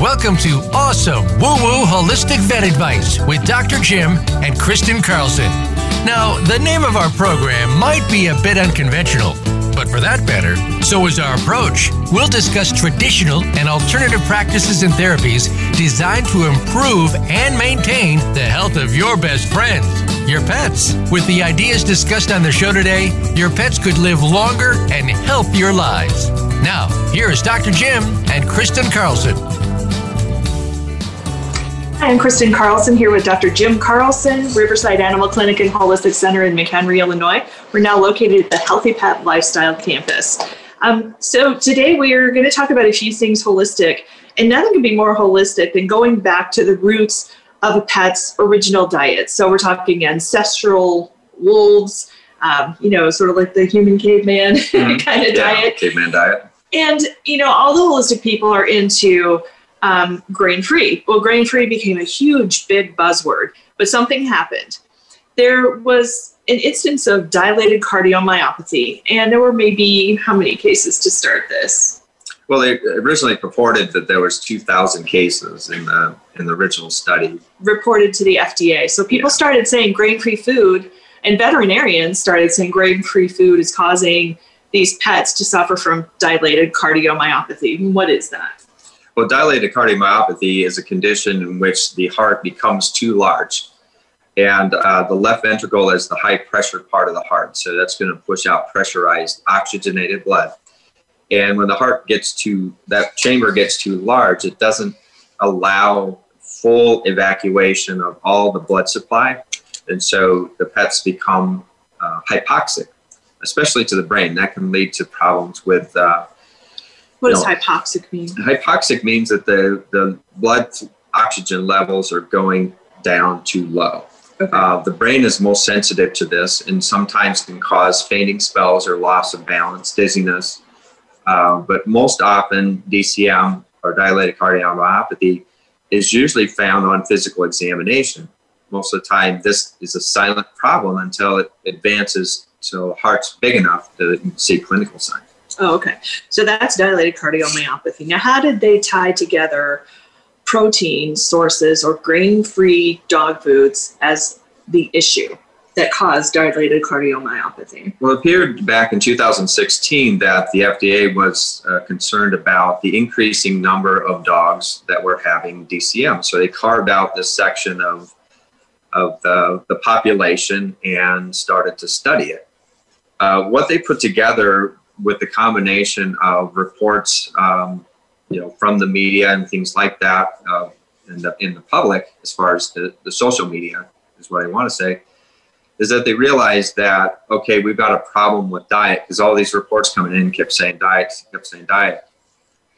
Welcome to Awesome Woo Woo Holistic Vet Advice with Dr. Jim and Kristen Carlson. Now, the name of our program might be a bit unconventional, but for that matter, so is our approach. We'll discuss traditional and alternative practices and therapies designed to improve and maintain the health of your best friends, your pets. With the ideas discussed on the show today, your pets could live longer and healthier lives. Now, here is Dr. Jim and Kristen Carlson. Hi, I'm Kristen Carlson here with Dr. Jim Carlson, Riverside Animal Clinic and Holistic Center in McHenry, Illinois. We're now located at the Healthy Pet Lifestyle Campus. Um, so today we are going to talk about a few things holistic, and nothing can be more holistic than going back to the roots of a pet's original diet. So we're talking ancestral wolves, um, you know, sort of like the human caveman mm-hmm. kind of yeah, diet. Caveman diet. And, you know, all the holistic people are into um, grain free. Well, grain free became a huge, big buzzword, but something happened. There was an instance of dilated cardiomyopathy, and there were maybe how many cases to start this? Well, they originally purported that there was 2,000 cases in the in the original study reported to the FDA. So people yeah. started saying grain-free food, and veterinarians started saying grain-free food is causing these pets to suffer from dilated cardiomyopathy. What is that? Well, dilated cardiomyopathy is a condition in which the heart becomes too large. And uh, the left ventricle is the high pressure part of the heart. So that's going to push out pressurized oxygenated blood. And when the heart gets to that chamber gets too large, it doesn't allow full evacuation of all the blood supply. And so the pets become uh, hypoxic, especially to the brain. That can lead to problems with uh, what does hypoxic mean? Hypoxic means that the, the blood oxygen levels are going down too low. Okay. Uh, the brain is most sensitive to this and sometimes can cause fainting spells or loss of balance, dizziness. Uh, but most often, DCM or dilated cardiomyopathy is usually found on physical examination. Most of the time, this is a silent problem until it advances to heart's big enough to see clinical signs. Oh, okay. So that's dilated cardiomyopathy. Now, how did they tie together protein sources or grain free dog foods as the issue that caused dilated cardiomyopathy? Well, it appeared back in 2016 that the FDA was uh, concerned about the increasing number of dogs that were having DCM. So they carved out this section of, of the, the population and started to study it. Uh, what they put together with the combination of reports, um, you know, from the media and things like that uh, in, the, in the public, as far as the, the social media is what I want to say, is that they realized that, okay, we've got a problem with diet because all these reports coming in kept saying diet, kept saying diet.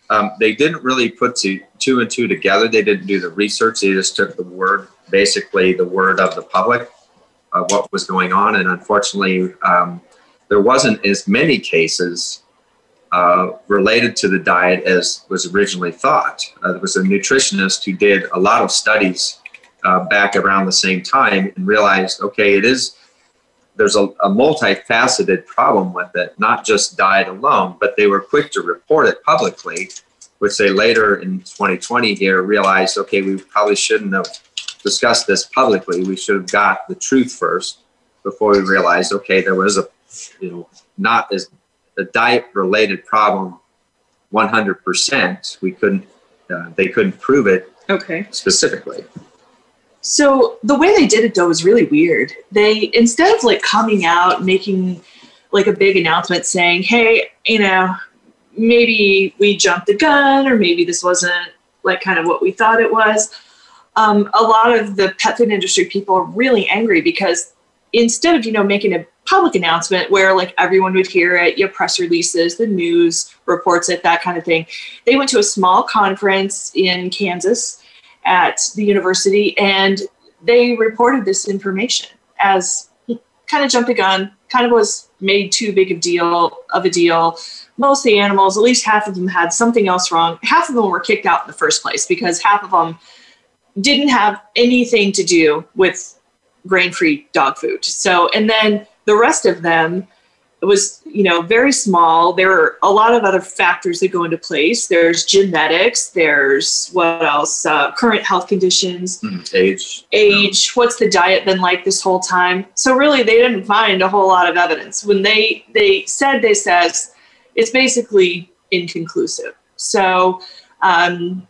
Um, they didn't really put two, two and two together. They didn't do the research. They just took the word, basically the word of the public, of what was going on. And unfortunately, um, there wasn't as many cases uh, related to the diet as was originally thought. Uh, there was a nutritionist who did a lot of studies uh, back around the same time and realized, okay, it is there's a, a, multifaceted problem with it, not just diet alone, but they were quick to report it publicly, which they later in 2020 here realized, okay, we probably shouldn't have discussed this publicly. We should have got the truth first before we realized, okay, there was a you know, not as a diet related problem 100%. We couldn't, uh, they couldn't prove it okay. specifically. So the way they did it though was really weird. They, instead of like coming out, making like a big announcement saying, hey, you know, maybe we jumped the gun or maybe this wasn't like kind of what we thought it was. Um, a lot of the pet food industry people are really angry because instead of you know making a public announcement where like everyone would hear it, you have press releases, the news reports it, that kind of thing. They went to a small conference in Kansas at the university and they reported this information as kind of jumped the gun, kind of was made too big of deal of a deal. Most of the animals, at least half of them had something else wrong. Half of them were kicked out in the first place because half of them didn't have anything to do with grain-free dog food. So, and then the rest of them was you know very small. There are a lot of other factors that go into place. There's genetics there's what else? Uh, current health conditions. Mm, age. age what's the diet been like this whole time? So really they didn't find a whole lot of evidence. When they they said they says it's basically inconclusive. So um,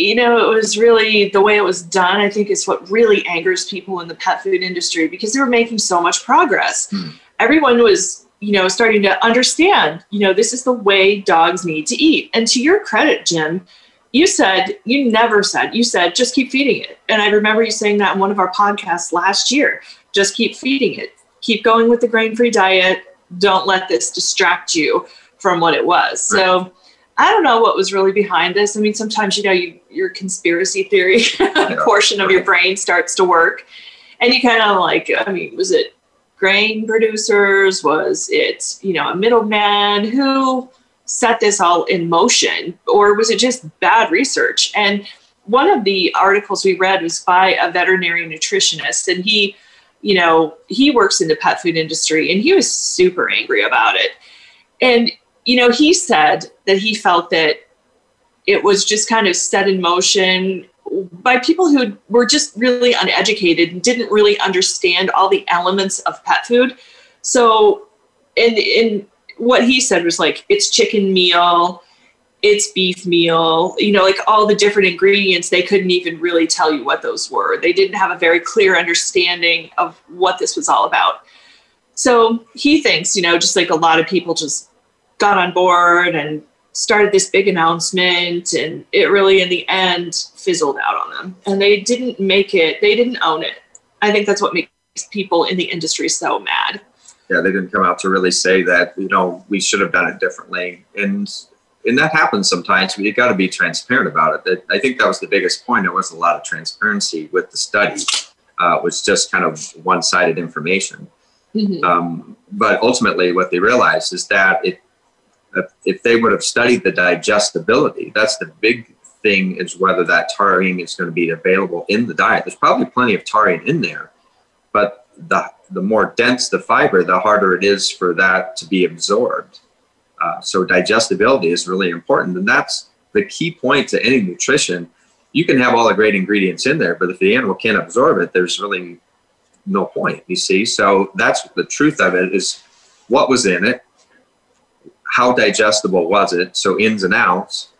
you know it was really the way it was done i think is what really angers people in the pet food industry because they were making so much progress. Hmm. everyone was you know starting to understand you know this is the way dogs need to eat. And to your credit jim you said you never said you said just keep feeding it. And i remember you saying that in one of our podcasts last year just keep feeding it. Keep going with the grain-free diet. Don't let this distract you from what it was. So i don't know what was really behind this. I mean sometimes you know you, your conspiracy theory portion of your brain starts to work. And you kind of like i mean was it grain producers? Was it you know a middleman? Who set this all in motion? Or was it just bad research? And one of the articles we read was by a veterinary nutritionist and he you know he works in the pet food industry and he was super angry about it. And you know he said that he felt that it was just kind of set in motion by people who were just really uneducated and didn't really understand all the elements of pet food. So and in what he said was like it's chicken meal it's beef meal you know like all the different ingredients they couldn't even really tell you what those were. They didn't have a very clear understanding of what this was all about. So he thinks you know just like a lot of people just got on board and started this big announcement and it really in the end fizzled out on them and they didn't make it they didn't own it i think that's what makes people in the industry so mad Yeah, they didn't come out to really say that you know we should have done it differently, and and that happens sometimes. but You got to be transparent about it. That I think that was the biggest point. There was a lot of transparency with the study. Uh, it was just kind of one-sided information. Mhm. Um, but ultimately, what they realized is that it, if they would have studied the digestibility, that's the big thing is whether that taurine is going to be available in the diet. There's probably plenty of taurine in there, but the the more dense the fiber, the harder it is for that to be absorbed. Uh, so digestibility is really important, and that's the key point to any nutrition. You can have all the great ingredients in there, but if the animal can't absorb it, there's really no point. You see, so that's the truth of it is what was in it, how digestible was it, so ins and outs,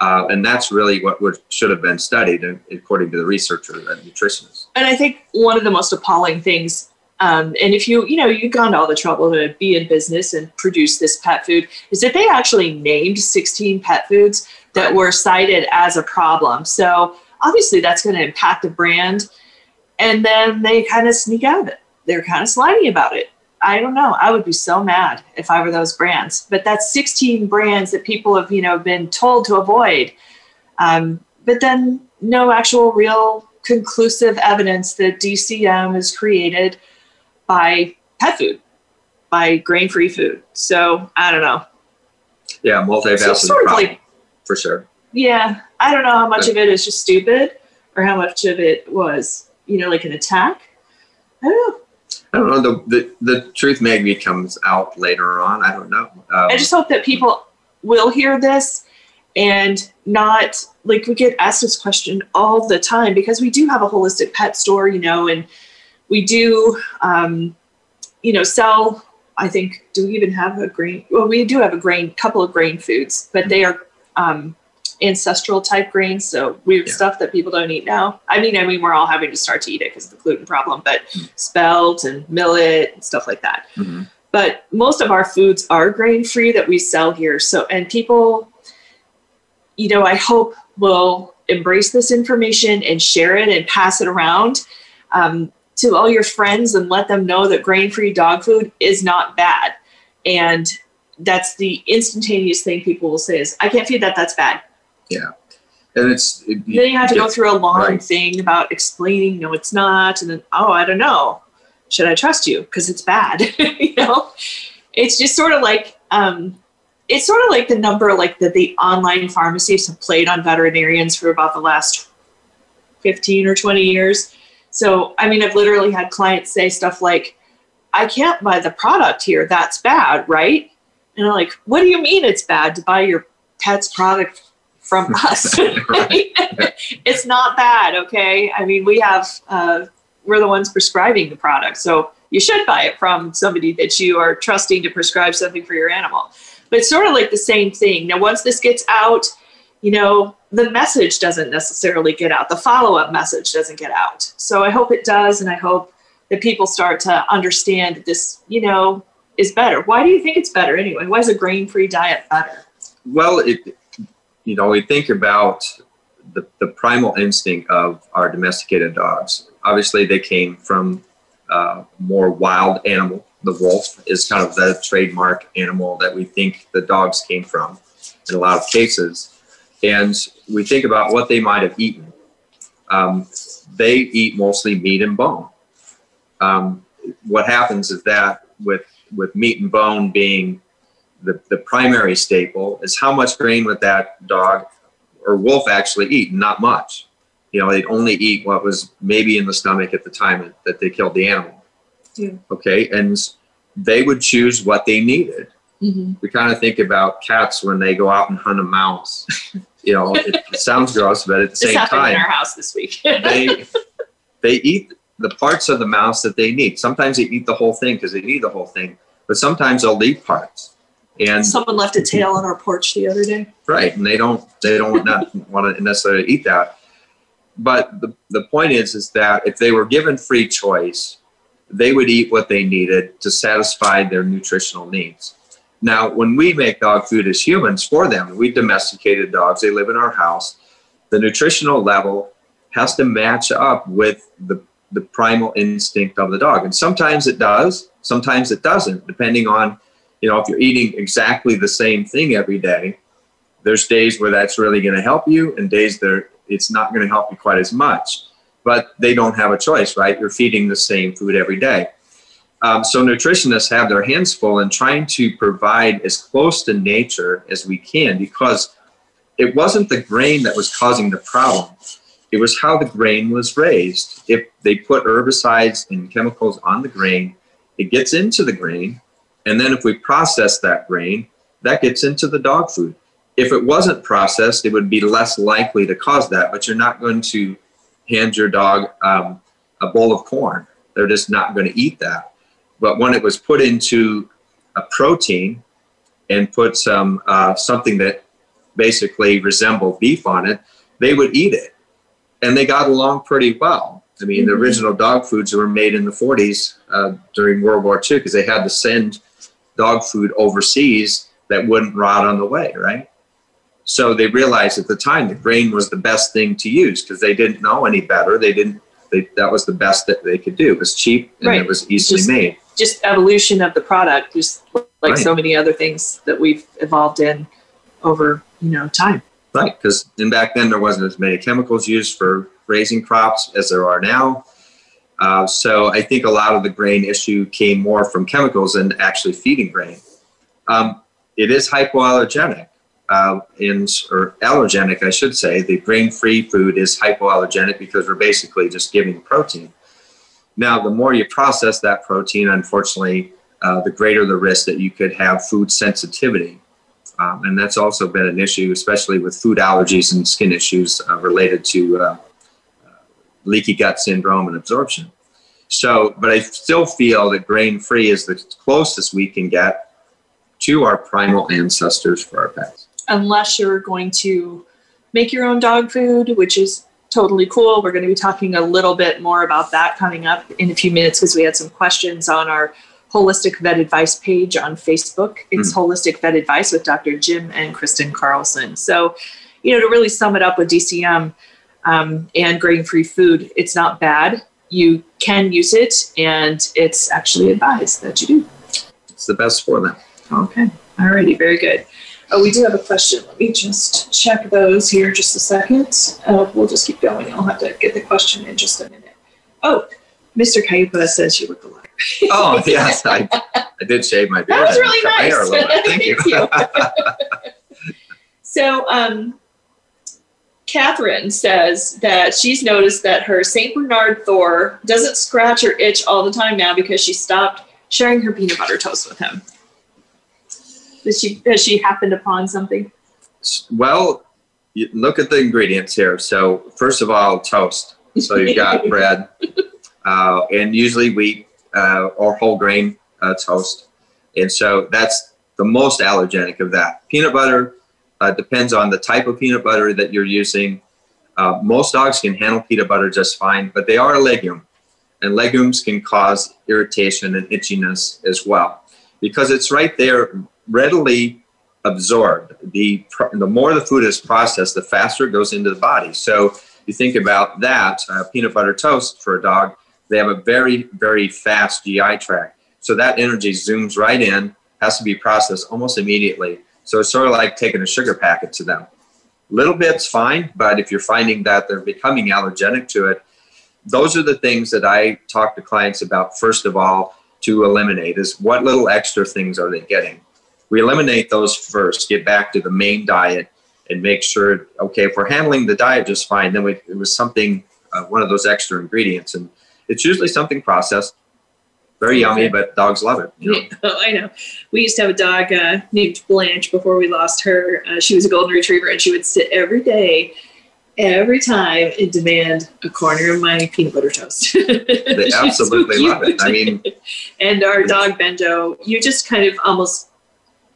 uh, and that's really what would, should have been studied, uh, according to the researcher and nutritionist. and I think one of the most appalling things, um, and if you you know you've gone to all the trouble to be in business and produce this pet food, is that they actually named 16 pet foods that were cited as a problem. So obviously that's going to impact the brand, and then they kind of sneak out of it. They're kind of slimy about it. I don't know. I would be so mad if I were those brands. But that's 16 brands that people have you know been told to avoid. Um, but then no actual real conclusive evidence that DCM is created by pet food, by grain free food. So I don't know. Yeah, So multifaceted sort of like, for sure. yeah, I don't know how much of it is just stupid or how much of it was, you know, like an attack. I don't know. I don't know. The, the the truth maybe comes out later on. I don't know. Um, I just hope that people will hear this and not like we get asked this question all the time because we do have a holistic pet store, you know, and we do, um, you know, sell. I think do we even have a grain? Well, we do have a grain, couple of grain foods, but they are um, ancestral type grains, so weird Yeah. stuff that people don't eat now. I mean, I mean, we're all having to start to eat it because of the gluten problem, but Mm. spelt and millet and stuff like that mhm. but most of our foods are grain free that we sell here so and people you know i hope will embrace this information and share it and pass it around um, to all your friends and let them know that grain free dog food is not bad and that's the instantaneous thing people will say is i can't feed that that's bad and it's it, then you have to go through a long Right. thing about explaining no it's not and then oh i don't know should i trust you because it's bad you know it's just sort of like um, it's sort of like the number like that the online pharmacies have played on veterinarians for about the last 15 or 20 years so i mean i've literally had clients say stuff like I can't buy the product here. That's bad, right? And I'm like, what do you mean it's bad to buy your pet's product from us? it's not bad, okay? I mean, we have, uh, we're the ones prescribing the product. So you should buy it from somebody that you are trusting to prescribe something for your animal. But it's sort of like the same thing. Now, once this gets out, you know, the message doesn't necessarily get out. The follow up message doesn't get out. So I hope it does. And I hope that people start to understand that this, you know, is better. Why do you think it's better anyway? Why is a grain free diet better? Well, it, you know, we think about the, the primal instinct of our domesticated dogs. Obviously, they came from uh, more wild animal. The wolf is kind of the trademark animal that we think the dogs came from in a lot of cases. And we think about what they might have eaten. Um, they eat mostly meat and bone. Um, what happens is that with with meat and bone being the, the primary staple is how much grain would that dog or wolf actually eat? Not much. You know, they'd only eat what was maybe in the stomach at the time that they killed the animal. Yeah. Okay, and they would choose what they needed. Mm-hmm. We kind of think about cats when they go out and hunt a mouse. you know, it, it sounds gross, but at the this same time, in our house this week. they they eat the parts of the mouse that they need. Sometimes they eat the whole thing because they need the whole thing, but sometimes they'll leave parts. And someone left a tail on our porch the other day. Right, and they don't they don't not want to necessarily eat that. But the, the point is is that if they were given free choice, they would eat what they needed to satisfy their nutritional needs. Now, when we make dog food as humans for them, we domesticated dogs, they live in our house. The nutritional level has to match up with the the primal instinct of the dog. And sometimes it does, sometimes it doesn't, depending on, you know, if you're eating exactly the same thing every day, there's days where that's really going to help you and days there it's not going to help you quite as much. But they don't have a choice, right? You're feeding the same food every day. Um, so nutritionists have their hands full in trying to provide as close to nature as we can because it wasn't the grain that was causing the problem it was how the grain was raised. If they put herbicides and chemicals on the grain, it gets into the grain. And then if we process that grain, that gets into the dog food. If it wasn't processed, it would be less likely to cause that, but you're not going to hand your dog um, a bowl of corn. They're just not going to eat that. But when it was put into a protein and put some uh, something that basically resembled beef on it, they would eat it and they got along pretty well. I mean, mm-hmm. the original dog foods were made in the 40s uh, during World War II because they had to send dog food overseas that wouldn't rot on the way, right? So they realized at the time that grain was the best thing to use because they didn't know any better. They didn't. They, that was the best that they could do. It was cheap and right. it was easily just, made. Just evolution of the product, just like right. so many other things that we've evolved in over you know time. Right, because and back then there wasn't as many chemicals used for raising crops as there are now. Uh, so I think a lot of the grain issue came more from chemicals than actually feeding grain. Um, it is hypoallergenic, uh, in, or allergenic, I should say. The grain-free food is hypoallergenic because we're basically just giving protein. Now, the more you process that protein, unfortunately, uh, the greater the risk that you could have food sensitivity. Um, and that's also been an issue, especially with food allergies and skin issues uh, related to uh, leaky gut syndrome and absorption. So, but I still feel that grain free is the closest we can get to our primal ancestors for our pets. Unless you're going to make your own dog food, which is totally cool. We're going to be talking a little bit more about that coming up in a few minutes because we had some questions on our Holistic Vet Advice page on Facebook. It's mm. Holistic Vet Advice with Dr. Jim and Kristen Carlson. So, you know, to really sum it up with DCM um, and grain free food, it's not bad. You can use it, and it's actually advised that you do. It's the best for them. Okay. Alrighty. Very good. Oh, we do have a question. Let me just check those here just a second. Uh, we'll just keep going. I'll have to get the question in just a minute. Oh, Mr. Kayupa says you look alive oh yes, I, I did shave my beard. That was really nice. Thank, you. you. so, um, Catherine says that she's noticed that her Saint Bernard Thor doesn't scratch or itch all the time now because she stopped sharing her peanut butter toast with him. Does she has she happened upon something? Well, you look at the ingredients here. So first of all, toast. So you've got bread, uh, and usually wheat uh, or whole grain uh, toast, and so that's the most allergenic of that. Peanut butter uh, depends on the type of peanut butter that you're using. Uh, most dogs can handle peanut butter just fine, but they are a legume, and legumes can cause irritation and itchiness as well because it's right there, readily absorbed. The the more the food is processed, the faster it goes into the body. So you think about that uh, peanut butter toast for a dog. They have a very very fast GI tract, so that energy zooms right in, has to be processed almost immediately. So it's sort of like taking a sugar packet to them. Little bit's fine, but if you're finding that they're becoming allergenic to it, those are the things that I talk to clients about first of all to eliminate is what little extra things are they getting? We eliminate those first, get back to the main diet and make sure, okay, if we're handling the diet just fine, then we, it was something, uh, one of those extra ingredients. And it's usually something processed very yummy, but dogs love it. You know? oh, I know. We used to have a dog uh, named Blanche before we lost her. Uh, she was a golden retriever, and she would sit every day, every time, and demand a corner of my peanut butter toast. they absolutely so love it. I mean, and our dog Benjo, you just kind of almost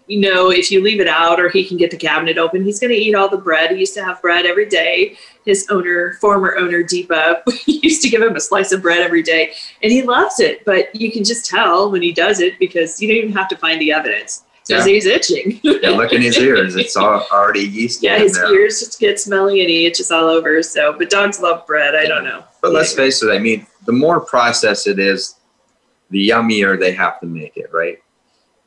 you know, if you leave it out or he can get the cabinet open, he's going to eat all the bread. He used to have bread every day. His owner, former owner, Deepa, used to give him a slice of bread every day, and he loves it. But you can just tell when he does it because you don't even have to find the evidence because yeah. he's itching. yeah, look in his ears; it's all already yeast. Yeah, his there. ears just get smelly and he itches all over. So, but dogs love bread. I don't know. But let's face it. I mean, the more processed it is, the yummier they have to make it, right?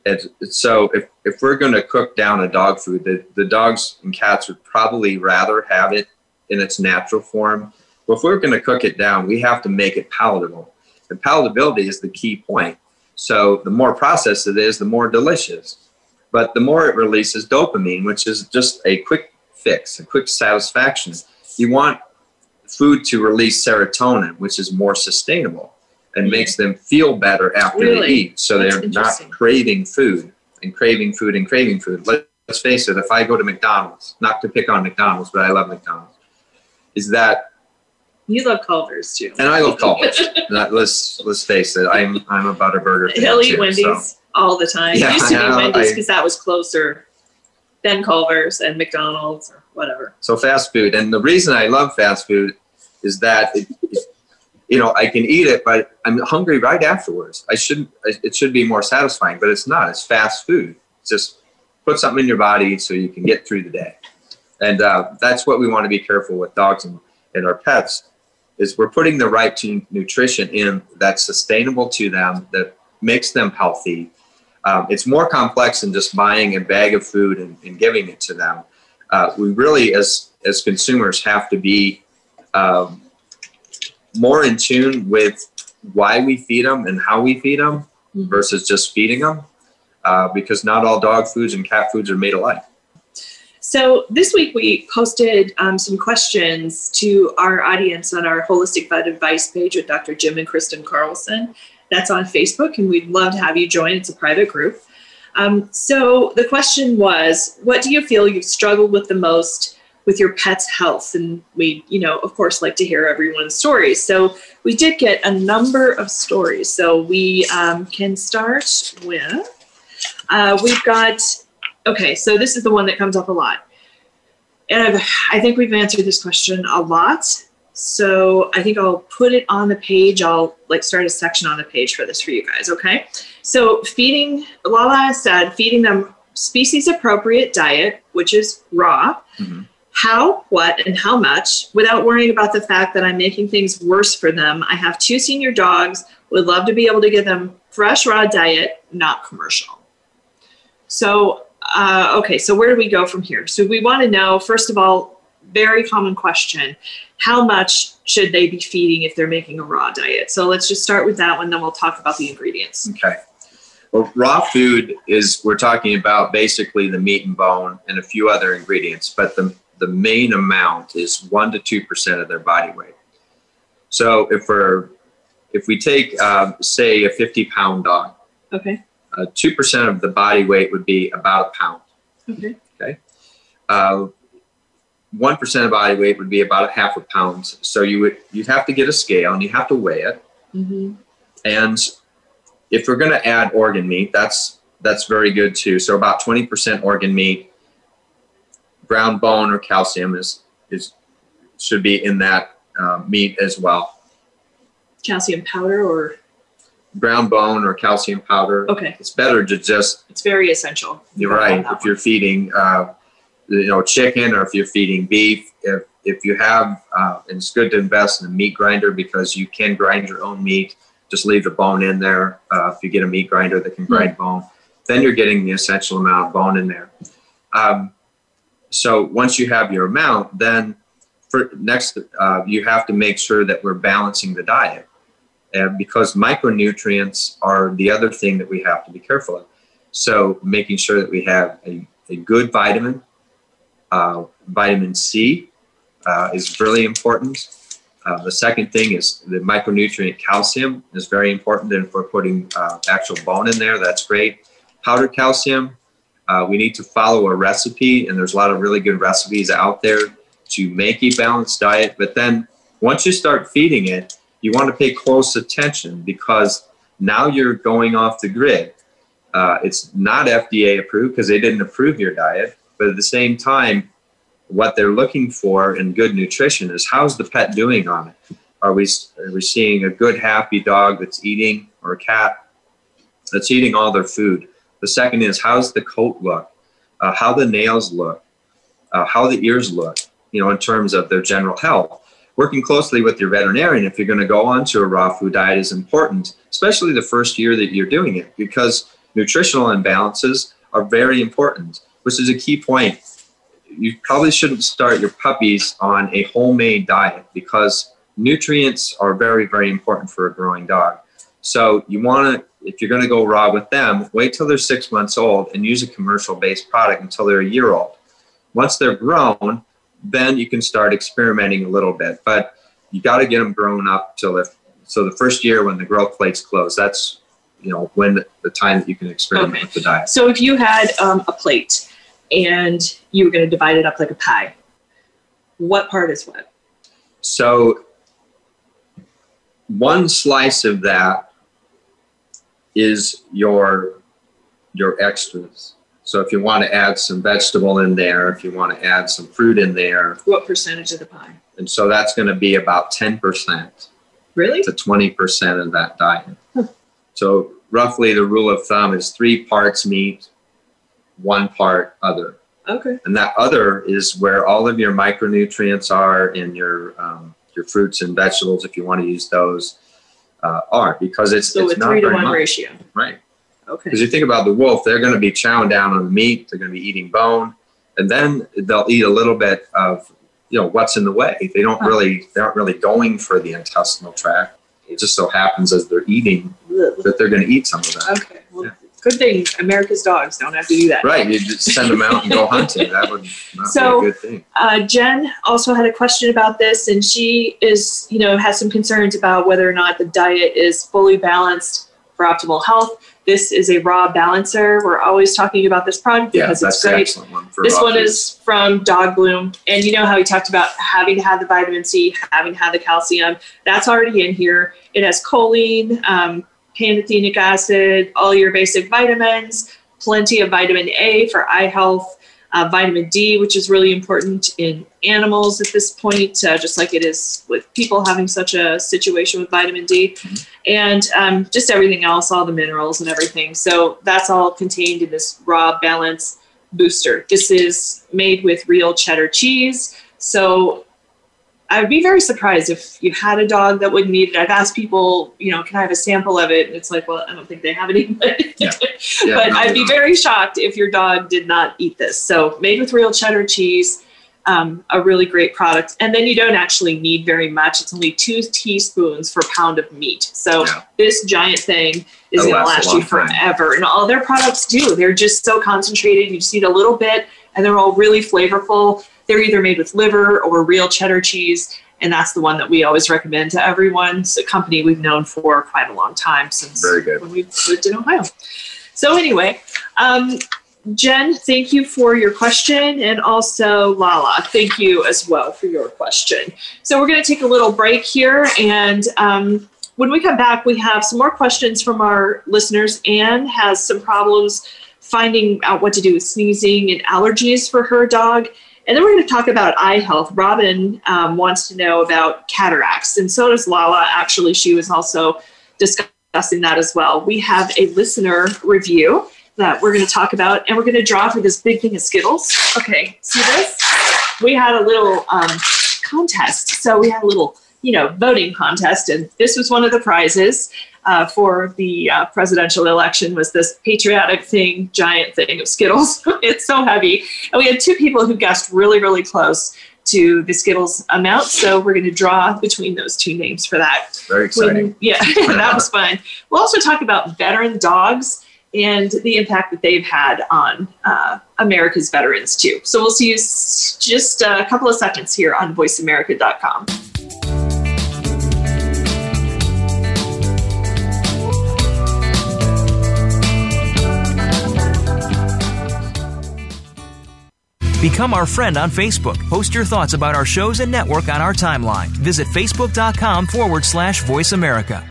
And so if, if we're going to cook down a dog food, the, the dogs and cats would probably rather have it in its natural form. But if we're going to cook it down, we have to make it palatable. And palatability is the key point. So the more processed it is, the more delicious. But the more it releases dopamine, which is just a quick fix, a quick satisfaction. You want food to release serotonin, which is more sustainable and makes them feel better after really? they eat. So That's they're not craving food and craving food and craving food. Let's face it, if I go to McDonald's, not to pick on McDonald's, but I love McDonald's, is that you love Culver's too. And I love Culver's. let's let's face it, I'm I'm a Butterburger fan. He'll eat Wendy's so. all the time. Yeah, used to be Wendy's because that was closer than Culver's and McDonald's or whatever. So fast food, and the reason I love fast food is that it, it you know, I can eat it, but I'm hungry right afterwards. I shouldn't, it should be more satisfying, but it's not. It's fast food. It's just put something in your body so you can get through the day. And uh, that's what we want to be careful with dogs and, and our pets is we're putting the right to nutrition in that's sustainable to them, that makes them healthy. Um, it's more complex than just buying a bag of food and, and giving it to them. Uh, we really, as as consumers, have to be um, more in tune with why we feed them and how we feed them mm-hmm. versus just feeding them uh, because not all dog foods and cat foods are made alike. So this week we posted um, some questions to our audience on our Holistic Vet Advice page with Dr. Jim and Kristen Carlson. That's on Facebook, and we'd love to have you join. It's a private group. Um, so the question was, what do you feel you've struggled with the most with your pet's health. And we, you know, of course, like to hear everyone's stories. So we did get a number of stories. So we um, can start with, uh, we've got, okay, so this is the one that comes up a lot. And I've, I think we've answered this question a lot. So I think I'll put it on the page. I'll like start a section on the page for this for you guys. Okay. So feeding, Lala said, feeding them species appropriate diet, which is raw. Mm-hmm how, what, and how much without worrying about the fact that I'm making things worse for them. I have two senior dogs, would love to be able to give them fresh, raw diet, not commercial. So, uh, okay, so where do we go from here? So, we want to know, first of all, very common question how much should they be feeding if they're making a raw diet? So, let's just start with that one, then we'll talk about the ingredients. Okay. Well, raw food is, we're talking about basically the meat and bone and a few other ingredients, but the the main amount is one to two percent of their body weight. So if we're if we take uh, say a 50 pound dog Okay. Uh, 2% of the body weight would be about a pound. Okay. Uh, 1% of body weight would be about a half a pound. So you would you'd have to get a scale and you have to weigh it. hmm And if we're going to add organ meat, that's that's very good too. So about 20% organ meat, ground bone or calcium is is should be in that uh, meat as well. Calcium powder or Ground bone or calcium powder. okay. It's better to just It's very essential. You're right. If you're feeding, uh, you know, chicken or if you're feeding beef, if, if you have, uh, and it's good to invest in a meat grinder because you can grind your own meat. Just leave the bone in there. Uh, if you get a meat grinder that can grind bone, then you're getting the essential amount of bone in there. Um, so once you have your amount, then for next, uh, you have to make sure that we're balancing the diet. And because micronutrients are the other thing that we have to be careful of. So making sure that we have a, a good vitamin, uh, vitamin C uh, is really important. Uh, the second thing is the micronutrient calcium is very important. And putting uh, actual bone in there, that's great. Powdered calcium, uh, we need to follow a recipe, and there's a lot of really good recipes out there to make a balanced diet. But then once you start feeding it, you want to pay close attention because now you're going off the grid. Uh, it's not FDA approved because they didn't approve your diet. But at the same time, what they're looking for in good nutrition is how's the pet doing on it? Are we are we seeing a good happy dog that's eating or a cat that's eating all their food? The second is how's the coat look, uh, how the nails look, uh, how the ears look, you know, in terms of their general health. Working closely with your veterinarian if you're going to go onto a raw food diet is important, especially the first year that you're doing it, because nutritional imbalances are very important, which is a key point. You probably shouldn't start your puppies on a homemade diet because nutrients are very, very important for a growing dog. So you want to, if you're going to go raw with them, wait till they're six months old and use a commercial-based product until they're a year old. Once they're grown, then you can start experimenting a little bit. But you got to get them grown up till if so the first year when the growth plates close, that's you know when the, time that you can experiment Okay. with the diet. So if you had um, a plate and you were going to divide it up like a pie, what part is what? So one slice of that is your your extras. So if you want to add some vegetable in there, if you want to add some fruit in there, What percentage of the pie? and so that's going to be about 10% Really? to 20% of that diet. Huh. So roughly the rule of thumb is three parts meat, one part other. Okay. And that other is where all of your micronutrients are in your um, your fruits and vegetables, if you want to use those, uh, are because it's, So it's not three to one much. ratio. Right. Okay. Because you think about the wolf, they're going to be chowing down on the meat, they're going to be eating bone, and then they'll eat a little bit of you know what's in the way. They don't Huh. really they aren't really going for the intestinal tract. It just so happens as they're eating that they're going to eat some of that. Okay. Well, Yeah. good thing America's dogs don't have to do that. Right. You just send them out and go hunting. That would not So- be a good thing. Uh, Jen also had a question about this, and she is, you know, has some concerns about whether or not the diet is fully balanced for optimal health. This is a raw balancer. We're always talking about this product Yeah, because it's great. one This one is from Dog Bloom, and you know how he talked about having to have the vitamin C, having to have the calcium. That's already in here. It has choline, um, pantothenic acid, all your basic vitamins, plenty of vitamin A for eye health, uh, vitamin D, which is really important in animals at this point, uh, just like it is with people having such a situation with vitamin D, and um, just everything else, all the minerals and everything. So that's all contained in this raw balance booster. This is made with real cheddar cheese. So I'd be very surprised if you had a dog that wouldn't eat it. I've asked people, you know, can I have a sample of it? And it's like, well, I don't think they have any. Yeah. Yeah, but I'd be very shocked if your dog did not eat this. So made with real cheddar cheese, um, a really great product. And then you don't actually need very much. It's only two teaspoons per pound of meat. So Yeah. this giant thing is going to last you long time. forever. And all their products do. They're just so concentrated. You just need a little bit, and they're all really flavorful. They're either made with liver or real cheddar cheese, and that's the one that we always recommend to everyone. It's a company we've known for quite a long time since when we lived in Ohio. So anyway, um, Jen, thank you for your question, and also Lala, thank you as well for your question. So we're going to take a little break here, and um, when we come back, we have some more questions from our listeners. Anne has some problems finding out what to do with sneezing and allergies for her dog. And then we're going to talk about eye health. Robin um, wants to know about cataracts, and so does Lala. Actually, she was also discussing that as well. We have a listener review that we're going to talk about, and we're going to draw for this big thing of Skittles. Okay, see this? We had a little um, contest. So we had a little, you know, voting contest, and this was one of the prizes. Uh, for the uh, presidential election was this patriotic thing, giant thing of Skittles. it's so heavy. And we had two people who guessed really, really close to the Skittles amount. So we're going to draw between those two names for that. Very exciting. When, yeah, that was fun. We'll also talk about veteran dogs and the impact that they've had on uh, America's veterans too. So we'll see you s- just a couple of seconds here on voiceamerica.com. Become our friend on Facebook. Post your thoughts about our shows and network on our timeline. Visit facebook.com forward slash voice America.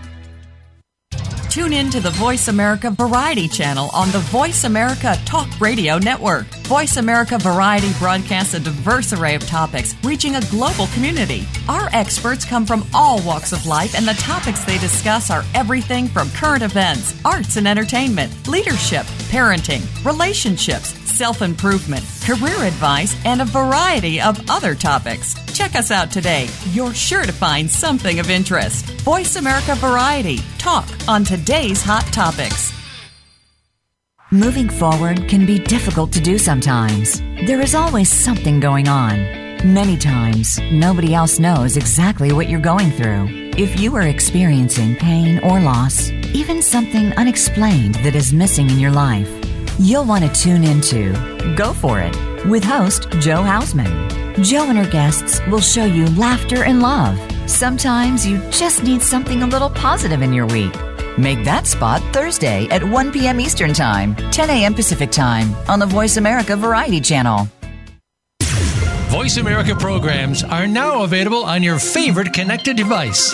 Tune in to the Voice America Variety channel on the Voice America Talk Radio Network. Voice America Variety broadcasts a diverse array of topics, reaching a global community. Our experts come from all walks of life, and the topics they discuss are everything from current events, arts and entertainment, leadership, parenting, relationships, self improvement, career advice, and a variety of other topics. Check us out today. You're sure to find something of interest. Voice America Variety. Talk on today's hot topics. Moving forward can be difficult to do sometimes. There is always something going on. Many times, nobody else knows exactly what you're going through. If you are experiencing pain or loss, even something unexplained that is missing in your life, you'll want to tune into Go For It with host Joe Hausman. Joe and her guests will show you laughter and love. Sometimes you just need something a little positive in your week. Make that spot Thursday at 1 p.m. Eastern Time, 10 a.m. Pacific Time on the Voice America Variety Channel. Voice America programs are now available on your favorite connected device,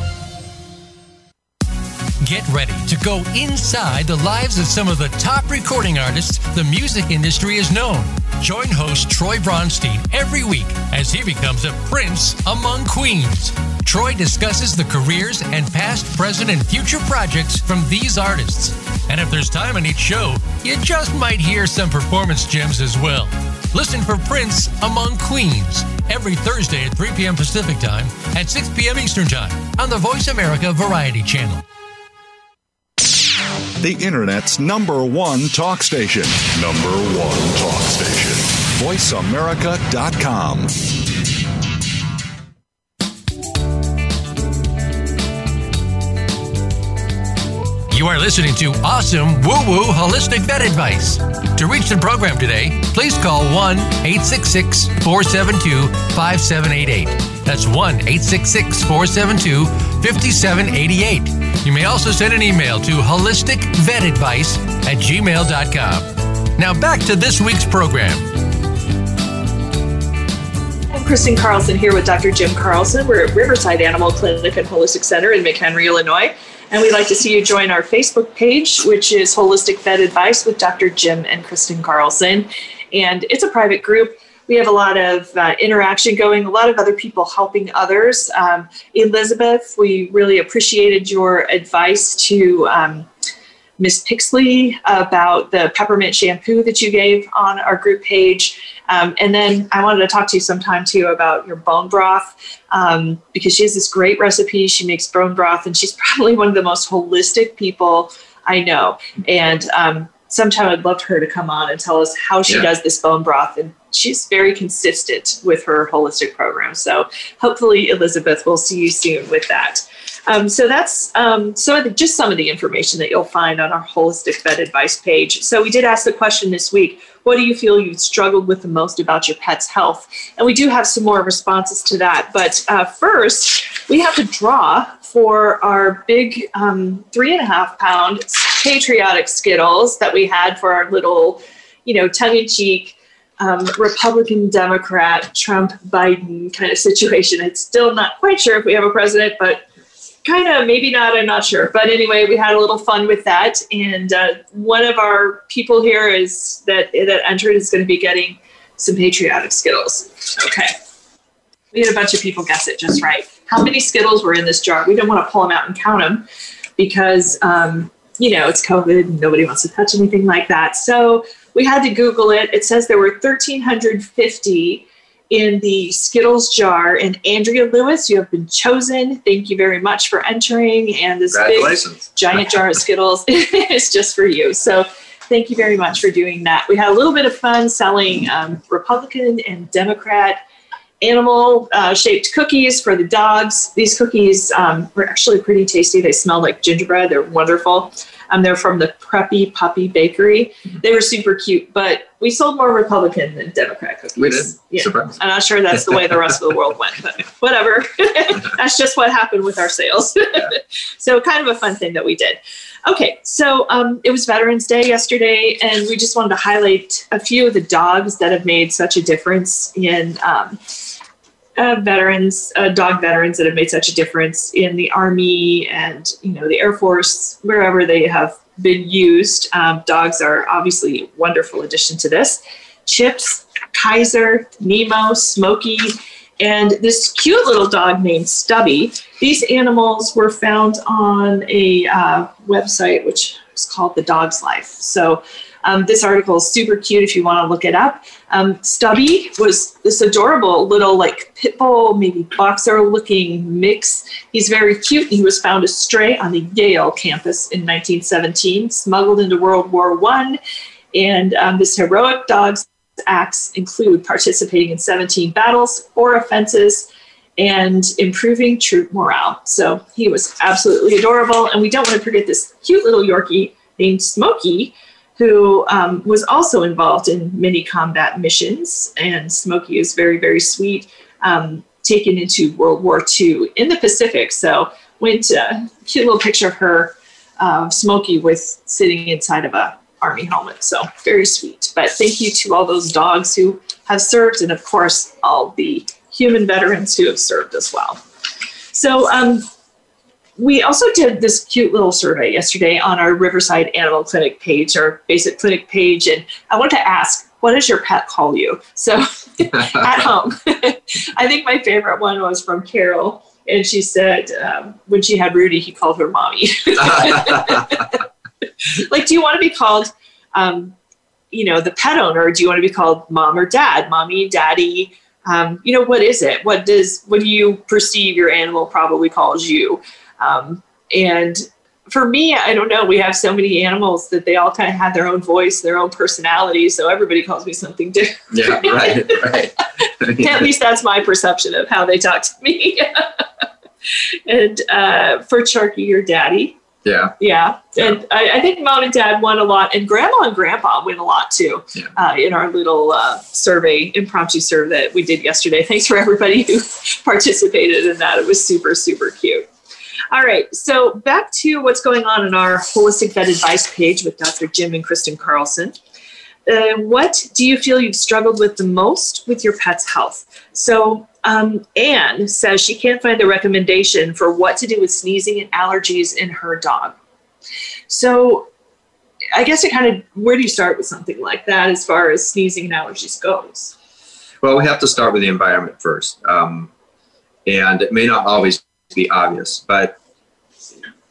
Get ready to go inside the lives of some of the top recording artists the music industry has known. Join host Troy Bronstein every week as he becomes a prince among queens. Troy discusses the careers and past, present, and future projects from these artists. And if there's time in each show, you just might hear some performance gems as well. Listen for Prince Among Queens every Thursday at 3 p.m. Pacific Time and 6 p.m. Eastern Time on the Voice America Variety Channel the Internet's number one talk station. Number one talk station. VoiceAmerica.com. You are listening to awesome woo woo holistic vet advice. To reach the program today, please call 1 866 472 5788. That's 1 866 472 5788. You may also send an email to holisticvetadvice at gmail.com. Now back to this week's program. I'm Kristen Carlson here with Dr. Jim Carlson. We're at Riverside Animal Clinic and Holistic Center in McHenry, Illinois. And we'd like to see you join our Facebook page, which is Holistic Vet Advice with Dr. Jim and Kristen Carlson. And it's a private group. We have a lot of uh, interaction going, a lot of other people helping others. Um, Elizabeth, we really appreciated your advice to um, Miss Pixley about the peppermint shampoo that you gave on our group page. Um, and then I wanted to talk to you sometime too about your bone broth um, because she has this great recipe. She makes bone broth, and she's probably one of the most holistic people I know. And um, sometime I'd love her to come on and tell us how she Yeah. does this bone broth. And she's very consistent with her holistic program. So hopefully, Elizabeth, we'll see you soon with that. Um, so that's um, some of the, just some of the information that you'll find on our holistic vet advice page. So we did ask the question this week: What do you feel you've struggled with the most about your pet's health? And we do have some more responses to that. But uh, first, we have to draw for our big um, three and a half pound patriotic Skittles that we had for our little, you know, tongue in cheek um, Republican, Democrat, Trump, Biden kind of situation. It's still not quite sure if we have a president, but kind of maybe not. I'm not sure. But anyway, we had a little fun with that, and uh, one of our people here is that that entered is going to be getting some patriotic Skittles. Okay. We had a bunch of people guess it just right. How many Skittles were in this jar? We didn't want to pull them out and count them because, um, you know, it's COVID nobody wants to touch anything like that. So we had to Google it. It says there were 1,350 in the Skittles jar. And Andrea Lewis, you have been chosen. Thank you very much for entering. And this big giant jar of Skittles is just for you. So thank you very much for doing that. We had a little bit of fun selling um, Republican and Democrat animal uh, shaped cookies for the dogs. These cookies um, were actually pretty tasty. They smell like gingerbread. They're wonderful. Um, they're from the Preppy Puppy Bakery. They were super cute, but we sold more Republican than Democrat cookies. We did. Yeah. Surprise. I'm not sure that's the way the rest of the world went, but whatever. that's just what happened with our sales. so, kind of a fun thing that we did. Okay, so um, it was Veterans Day yesterday, and we just wanted to highlight a few of the dogs that have made such a difference in um, uh, veterans, uh, dog veterans that have made such a difference in the Army and you know the Air Force, wherever they have been used. Um, dogs are obviously a wonderful addition to this. Chips, Kaiser, Nemo, Smokey, and this cute little dog named Stubby. These animals were found on a uh, website which is called The Dog's Life. So um, this article is super cute if you want to look it up. Um, Stubby was this adorable little like pit bull, maybe boxer looking mix. He's very cute. He was found astray on the Yale campus in 1917, smuggled into World War One, and um, this heroic dog's acts include participating in 17 battles, four offenses, and improving troop morale. So he was absolutely adorable. And we don't want to forget this cute little Yorkie named Smokey, who um, was also involved in many combat missions. And Smokey is very, very sweet, um, taken into World War II in the Pacific. So went uh, cute little picture of her, uh, Smokey, with sitting inside of a army helmet. So very sweet. But thank you to all those dogs who have served, and of course all the human veterans who have served as well. So um, we also did this cute little survey yesterday on our Riverside Animal Clinic page, our basic clinic page, and I want to ask, what does your pet call you? So at home, I think my favorite one was from Carol, and she said um, when she had Rudy, he called her mommy. like, do you want to be called, um, you know, the pet owner? Do you want to be called mom or dad, mommy, daddy? Um, you know, what is it? What does what do you perceive your animal probably calls you? Um, and for me, I don't know. We have so many animals that they all kind of have their own voice, their own personality. So everybody calls me something different. yeah, right, right. At least that's my perception of how they talk to me. and uh, for Sharky, your daddy. yeah, Yeah. And I, I think mom and dad won a lot, and grandma and grandpa win a lot too Yeah. uh, in our little uh, survey, impromptu survey that we did yesterday. Thanks for everybody who participated in that. It was super, super cute. All right, so back to what's going on in our holistic vet advice page with Dr. Jim and Kristen Carlson. Uh, what do you feel you've struggled with the most with your pet's health? So, um, Anne says she can't find the recommendation for what to do with sneezing and allergies in her dog. So, I guess it kind of where do you start with something like that as far as sneezing and allergies goes? Well, we have to start with the environment first. Um, and it may not always be obvious, but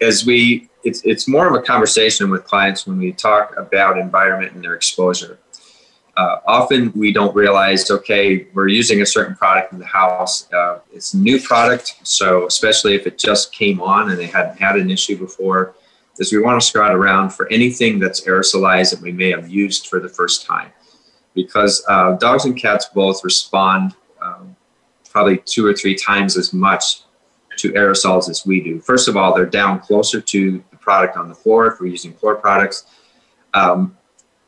as we, it's, it's more of a conversation with clients when we talk about environment and their exposure. Uh, often we don't realize, okay, we're using a certain product in the house. Uh, it's a new product, so especially if it just came on and they hadn't had an issue before, is we want to scout around for anything that's aerosolized that we may have used for the first time. Because uh, dogs and cats both respond um, probably two or three times as much to aerosols as we do. First of all, they're down closer to the product on the floor if we're using floor products. Um,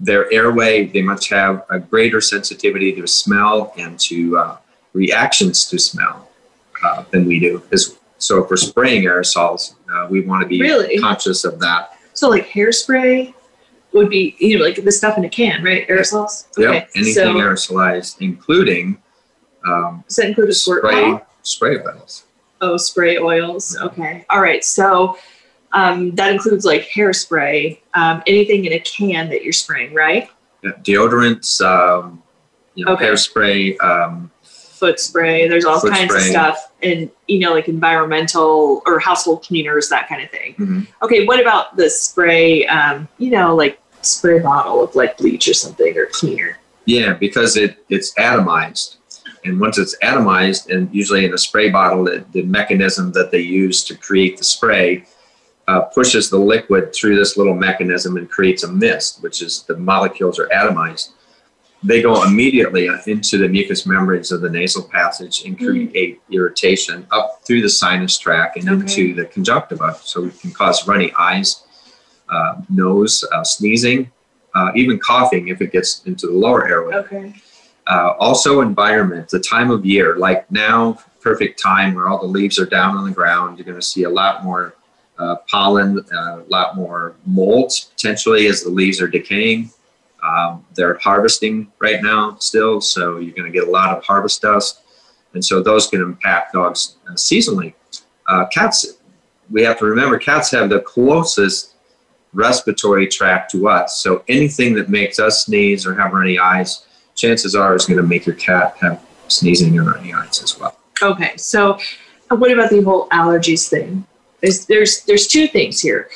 their airway, they must have a greater sensitivity to smell and to uh, reactions to smell uh, than we do. As, so if we're spraying aerosols, uh, we want to be Really? conscious of that. So like hairspray would be you know like the stuff in a can, right? Aerosols. Yep, anything so aerosolized, including um, does that include a squirt spray bottle? spray bottles. Oh, spray oils. Okay. All right. So um, that includes like hairspray, um, anything in a can that you're spraying, right? Yeah, deodorants, um, you know, Okay. hairspray, um, Foot spray. There's all kinds of stuff, and you know, like environmental or household cleaners, that kind of thing. Mhm. Okay. What about the spray? Um, you know, like spray bottle of like bleach or something or cleaner. Yeah, because it, it's atomized. And once it's atomized, and usually in a spray bottle, the, the mechanism that they use to create the spray uh, pushes the liquid through this little mechanism and creates a mist, which is the molecules are atomized. They go immediately into the mucous membranes of the nasal passage and create irritation up through the sinus tract and into the conjunctiva. So it can cause runny eyes, uh, nose, uh, sneezing, uh, even coughing if it gets into the lower airway. Okay. Uh, also, environment, the time of year, like now, perfect time where all the leaves are down on the ground. You're going to see a lot more uh, pollen, uh, a lot more molds potentially as the leaves are decaying. Um, they're harvesting right now still, so you're going to get a lot of harvest dust. And so those can impact dogs uh, seasonally. Uh, cats, we have to remember, cats have the closest respiratory tract to us. So anything that makes us sneeze or have runny eyes, chances are it's going to make your cat have sneezing and runny eyes as well. Okay, so uh, what about the whole allergies thing? There's there's there's two things here.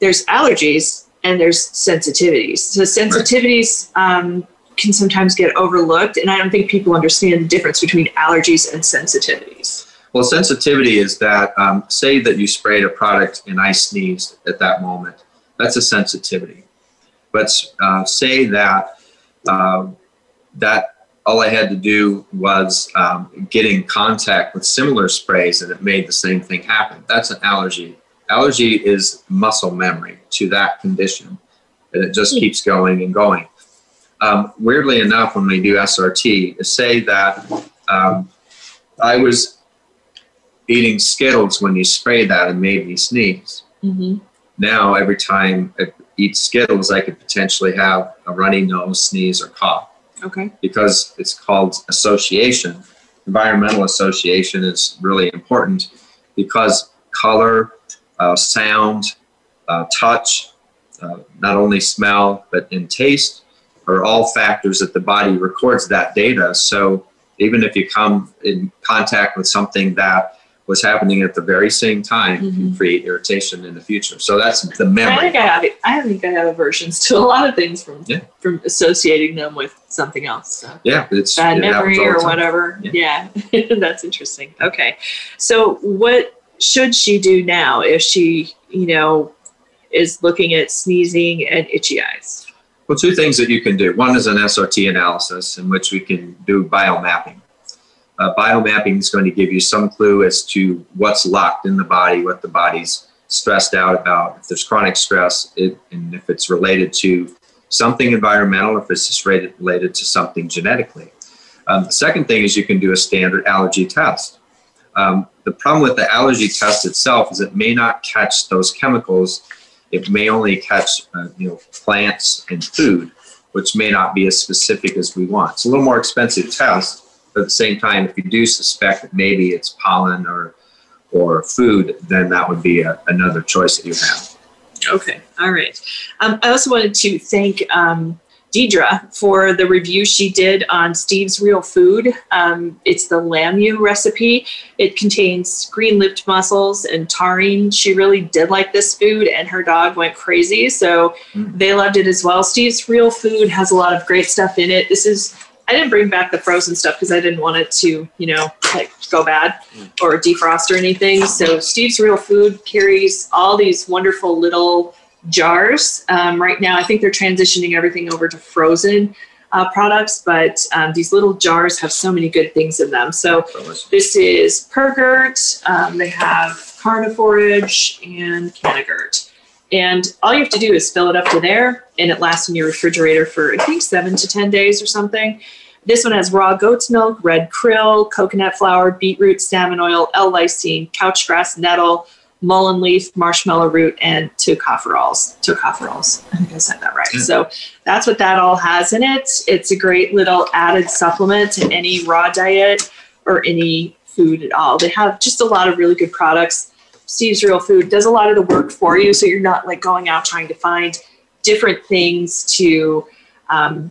There's allergies and there's sensitivities. So sensitivities um, can sometimes get overlooked, and I don't think people understand the difference between allergies and sensitivities. Well, sensitivity is that, um, say that you sprayed a product and I sneezed at that moment. That's a sensitivity. But uh, say that um, that all I had to do was um, get in contact with similar sprays and it made the same thing happen. That's an allergy. Allergy is muscle memory to that condition, and it just keeps going and going. Um, weirdly enough, when we do SRT, to say that um, I was eating Skittles when you sprayed that and made me sneeze. Mm-hmm. Now, every time I eat Skittles, I could potentially have a runny nose, sneeze, or cough Okay. because it's called association. Environmental association is really important because color, uh, sound, uh, touch, uh, not only smell, but in taste are all factors that the body records that data. So even if you come in contact with something that was happening at the very same time, you can create irritation in the future. So that's the I memory. think I have I think I have aversions to a lot of things from Yeah. from associating them with something else. So. Yeah, it's bad it memory or whatever. Yeah, that's interesting. Okay, so what should she do now if she, you know, is looking at sneezing and itchy eyes? Well, two things that you can do. One is an SRT analysis in which we can do biomapping. Uh, biomapping is going to give you some clue as to what's locked in the body, what the body's stressed out about, if there's chronic stress, it, and if it's related to something environmental, if it's just related, to something genetically. Um, the second thing is you can do a standard allergy test. Um, the problem with the allergy test itself is it may not catch those chemicals. It may only catch, uh, you know, plants and food, which may not be as specific as we want. It's a little more expensive test, but at the same time, if you do suspect that maybe it's pollen or or food, then that would be a, another choice that you have. Okay, all right. Um, I also wanted to thank um, Deidre for the review she did on Steve's Real Food. Um, it's the Lamu recipe. It contains green lipped mussels and taurine. She really did like this food, and her dog went crazy, so Mm. they loved it as well. Steve's Real Food has a lot of great stuff in it. This is I didn't bring back the frozen stuff because I didn't want it to, you know, like go bad or defrost or anything. So Steve's Real Food carries all these wonderful little jars. Um, right now, I think they're transitioning everything over to frozen uh, products, but um, these little jars have so many good things in them. So this is Pergert. Um, they have Carniforage and Canigert. And all you have to do is fill it up to there, and it lasts in your refrigerator for, I think, seven to 10 days or something. This one has raw goat's milk, red krill, coconut flour, beetroot, salmon oil, L-lysine, couchgrass, nettle, mullein leaf, marshmallow root, and tocopherols. Tocopherols. I think I said that right. So that's what that all has in it. It's a great little added supplement to any raw diet or any food at all. They have just a lot of really good products. Steve's Real Food does a lot of the work for you, so you're not like going out trying to find different things to um,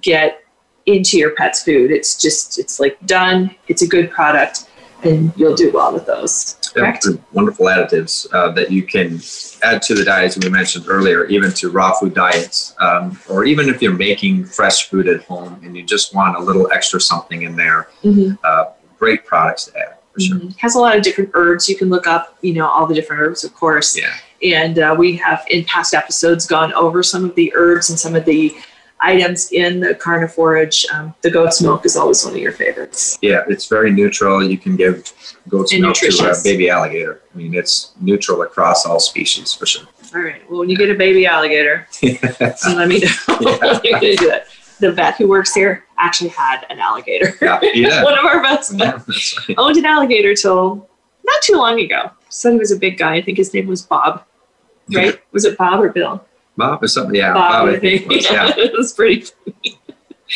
get into your pet's food. It's just it's like done. It's a good product, and you'll do well with those. Correct. Yeah, wonderful additives uh, that you can add to the diets we mentioned earlier, even to raw food diets, um, or even if you're making fresh food at home and you just want a little extra something in there. Mhm. Uh, great products to add for sure. Mhm. Has a lot of different herbs. You can look up, you know, all the different herbs, of course. Yeah. And uh, we have in past episodes gone over some of the herbs and some of the items in the carniforage. Um, the goat's milk is always one of your favorites. Yeah, it's very neutral. You can give goat's And milk to a baby alligator. I mean, it's neutral across all species for sure. All right. Well, when you get a baby alligator, let me know. You're gonna do that. The vet who works here actually had an alligator. Yeah, yeah. one of our vets Yeah, right. owned an alligator till not too long ago. Said he was a big guy. I think his name was Bob. Right? was it Bob or Bill? Bob or something. Yeah, Bob, Bob, I think. it was, yeah. it was pretty funny.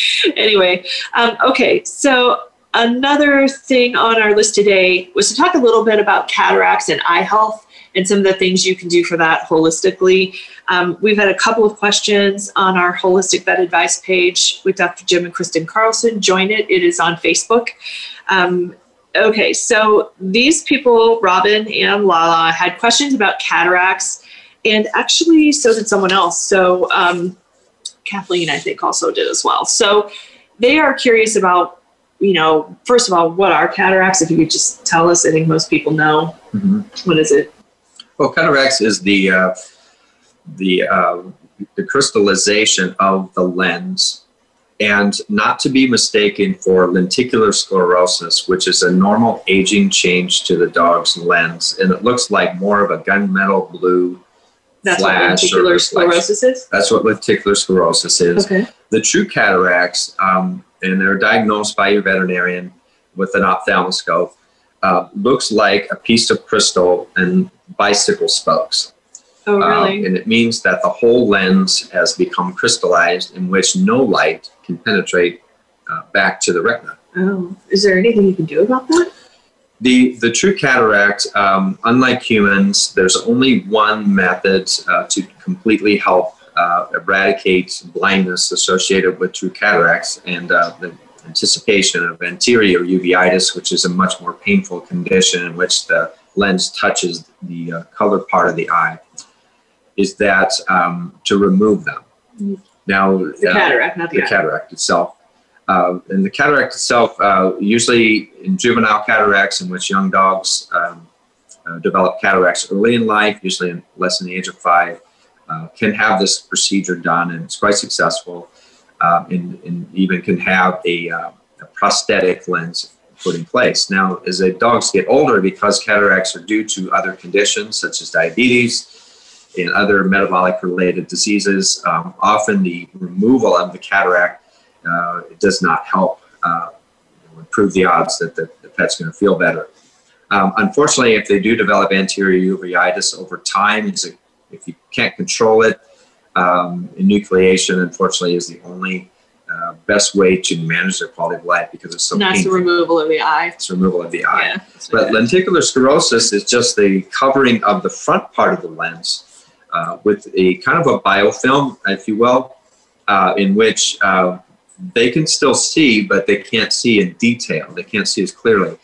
anyway, um, okay, so another thing on our list today was to talk a little bit about cataracts and eye health and some of the things you can do for that holistically. Um, we've had a couple of questions on our holistic vet advice page with Dr. Jim and Kristen Carlson. Join it, it is on Facebook. Um, okay, so these people, Robin and Lala, had questions about cataracts, and actually, so did someone else. So, um, Kathleen, I think, also did as well. So, they are curious about, you know, first of all, what are cataracts? If you could just tell us, I think most people know. Mhm. What is it? Well, cataracts is the uh, the uh, the crystallization of the lens, and not to be mistaken for lenticular sclerosis, which is a normal aging change to the dog's lens, and it looks like more of a gunmetal blue That's flash what or lenticular sclerosis is. That's what lenticular sclerosis is. Okay. The true cataracts, um, and they're diagnosed by your veterinarian with an ophthalmoscope, uh, looks like a piece of crystal and bicycle spokes. Oh, Um, really? and it means that the whole lens has become crystallized in which no light can penetrate uh, back to the retina. oh, is there anything you can do about that? The, the true cataract, um, unlike humans, there's only one method uh, to completely help uh, eradicate blindness associated with true cataracts and uh, the anticipation of anterior uveitis, which is a much more painful condition in which the lens touches the uh, color part of the eye, is that um, to remove them. Mm. Now, The uh, cataract, not the, the cataract itself. Uh, and the cataract itself, uh, usually in juvenile cataracts, in which young dogs um, uh, develop cataracts early in life, usually in less than the age of five, uh, can have this procedure done, and it's quite successful. Um, and, and even can have a, uh, a prosthetic lens put in place. Now, as the dogs get older, because cataracts are due to other conditions such as diabetes and other metabolic related diseases, um, often the removal of the cataract uh, it does not help uh, improve the odds that the, the pet's going to feel better. Um, unfortunately, if they do develop anterior uveitis over time, a, if you can't control it, um, enucleation, unfortunately, is the only uh, best way to manage their quality of life because it's so And that's the removal of the eye. It's removal of the eye. Yeah. But lenticular sclerosis is just the covering of the front part of the lens uh, with a kind of a biofilm, if you will, uh, in which uh, they can still see, but they can't see in detail. They can't see as clearly.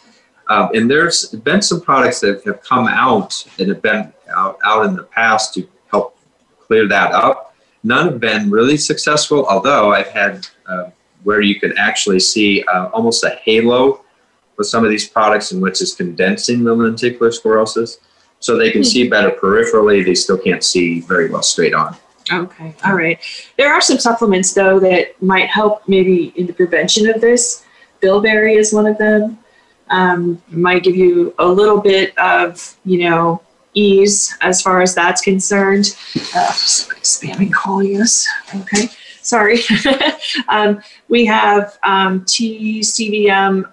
Um, and there's been some products that have come out that have been out, out in the past to help clear that up. None have been really successful, although I've had uh, where you can actually see uh, almost a halo with some of these products in which is condensing the lenticular sclerosis. So they can see better peripherally, they still can't see very well straight on. Okay, all right. There are some supplements though that might help maybe in the prevention of this. Bilberry is one of them. Um, might give you a little bit of you know ease as far as that's concerned. Uh, spamming calling us. Okay, sorry. um, we have um, TCVM.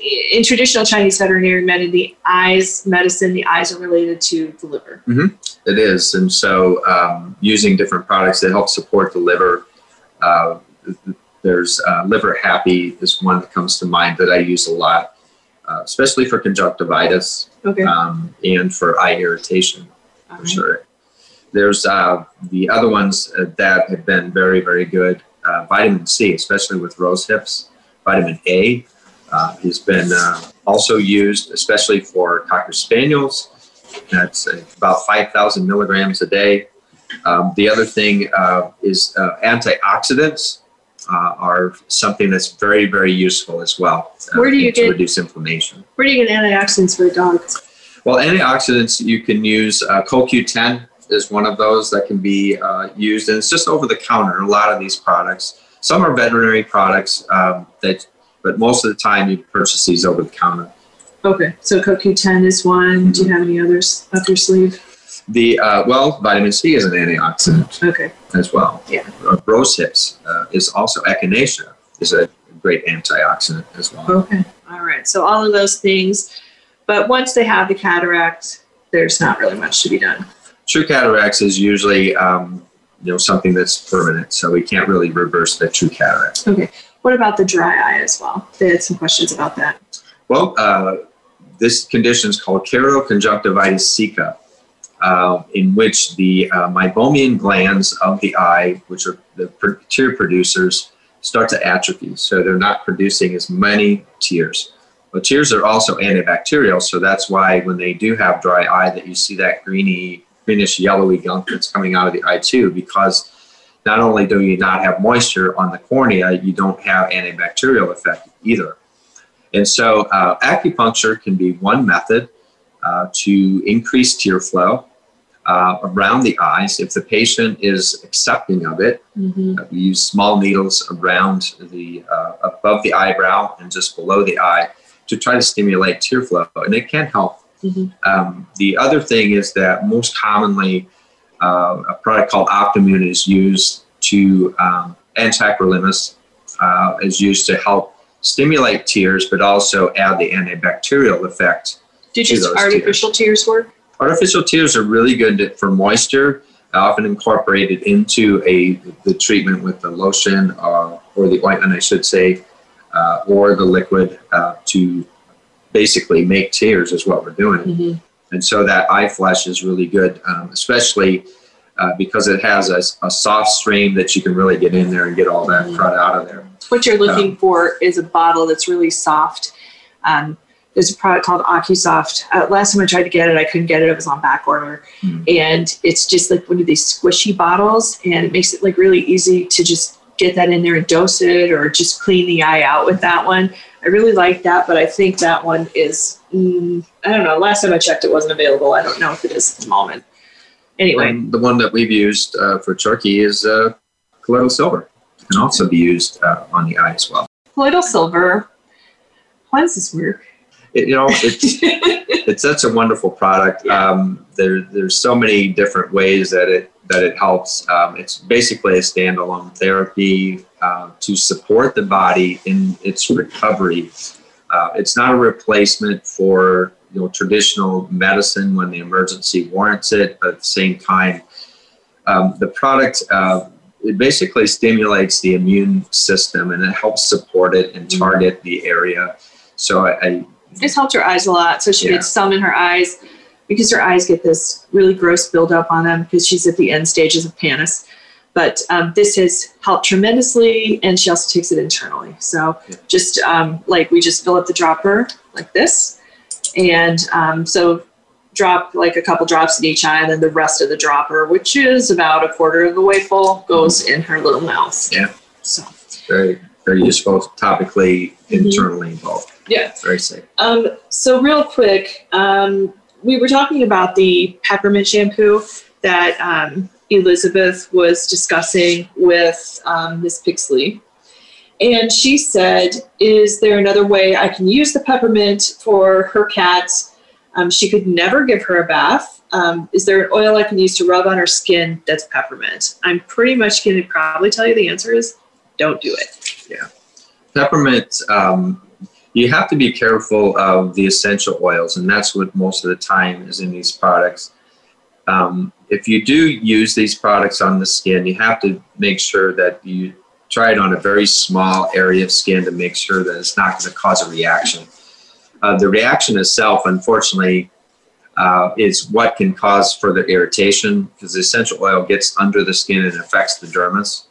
In traditional Chinese veterinary medicine, the eyes medicine, the eyes are related to the liver. It is, and so um, using different products that help support the liver. Uh, there's uh, liver happy is one that comes to mind that I use a lot, uh, especially for conjunctivitis Okay. um, and for eye irritation all for right. sure. There's uh, the other ones uh, that have been very, very good. Uh, vitamin C, especially with rose hips. Vitamin A uh, has been uh, also used, especially for cocker spaniels. That's uh, about 5,000 milligrams a day. Um, the other thing uh, is uh, antioxidants uh, are something that's very, very useful as well. Where do you to get- reduce inflammation? Where do you get antioxidants for dogs? Well, antioxidants you can use. Uh, CoQ10 is one of those that can be uh, used, and it's just over the counter. A lot of these products. Some are veterinary products um, that, but most of the time you purchase these over the counter. Okay, so CoQ10 is one. Do you have any others up your sleeve? The uh, well, vitamin C is an antioxidant Okay, as well. Yeah. Uh, rose hips uh, is also echinacea is a great antioxidant as well. okay, all right. So all of those things, but once they have the cataract, there's not really much to be done. True cataracts is usually um, you know something that's permanent, so we can't really reverse the true cataract. Okay, what about the dry eye as well? They had some questions about that. Well, uh, this condition is called keratoconjunctivitis sicca, uh, in which the uh, meibomian glands of the eye, which are the tear producers, start to atrophy. So they're not producing as many tears. But tears are also antibacterial, so that's why when they do have dry eye, that you see that greeny, greenish, yellowy gunk that's coming out of the eye too, because not only do you not have moisture on the cornea, you don't have antibacterial effect either. And so uh, acupuncture can be one method uh, to increase tear flow uh, around the eyes if the patient is accepting of it. Mm-hmm. Uh, we use small needles around the uh, above the eyebrow and just below the eye to try to stimulate tear flow, and it can help. Mhm. Um, the other thing is that most commonly uh, a product called Optimune is used to um, and tacrolimus uh, is used to help stimulate tears, but also add the antibacterial effect. Just those artificial tears work? Artificial tears are really good for moisture, often incorporated into a the treatment with the lotion uh, or the ointment, I should say, uh, or the liquid uh, to basically make tears is what we're doing. Mm-hmm. And so that eye flash is really good, um, especially uh, because it has a, a soft stream that you can really get in there and get all that crud out of there. What you're looking for is a bottle that's really soft. Um, there's a product called AcuSoft. Uh, last time I tried to get it, I couldn't get it. It was on back order, Hmm. and it's just like one of these squishy bottles, and it makes it like really easy to just get that in there and dose it, or just clean the eye out with that one. I really like that, but I think that one is mm, I don't know. Last time I checked, it wasn't available. I don't know if it is at the moment. Anyway, And the one that we've used uh, for turkey is uh, colloidal silver. It can also be used uh, on the eye as well. colloidal silver. How does this work? It, you know, it's it's such a wonderful product. Um, there, there's so many different ways that it that it helps. Um, it's basically a standalone therapy uh, to support the body in its recovery. Uh, it's not a replacement for you know traditional medicine when the emergency warrants it, but at the same time, um, the product uh, it basically stimulates the immune system and it helps support it and target the area. So I, I It's helped her eyes a lot. So she Yeah. gets some in her eyes because her eyes get this really gross buildup on them because she's at the end stages of pannus. But um, this has helped tremendously, and she also takes it internally. So Yeah. just um, like we just fill up the dropper like this, and um, so drop like a couple drops in each eye, and then the rest of the dropper, which is about a quarter of the way full, goes in her little mouth. Yeah. So very very useful topically, internally involved. Yeah. Very safe. Um, so real quick, um, we were talking about the peppermint shampoo that um, Elizabeth was discussing with um, Miss Pixley. And she said, Is there another way I can use the peppermint for her cat? Um, she could never give her a bath. Um, is there an oil I can use to rub on her skin that's peppermint? I'm pretty much going to probably tell you the answer is don't do it. Yeah. Peppermint, um, you have to be careful of the essential oils, and that's what most of the time is in these products. Um, if you do use these products on the skin, you have to make sure that you try it on a very small area of skin to make sure that it's not going to cause a reaction. Uh, the reaction itself, unfortunately, uh, is what can cause further irritation because the essential oil gets under the skin and affects the dermis.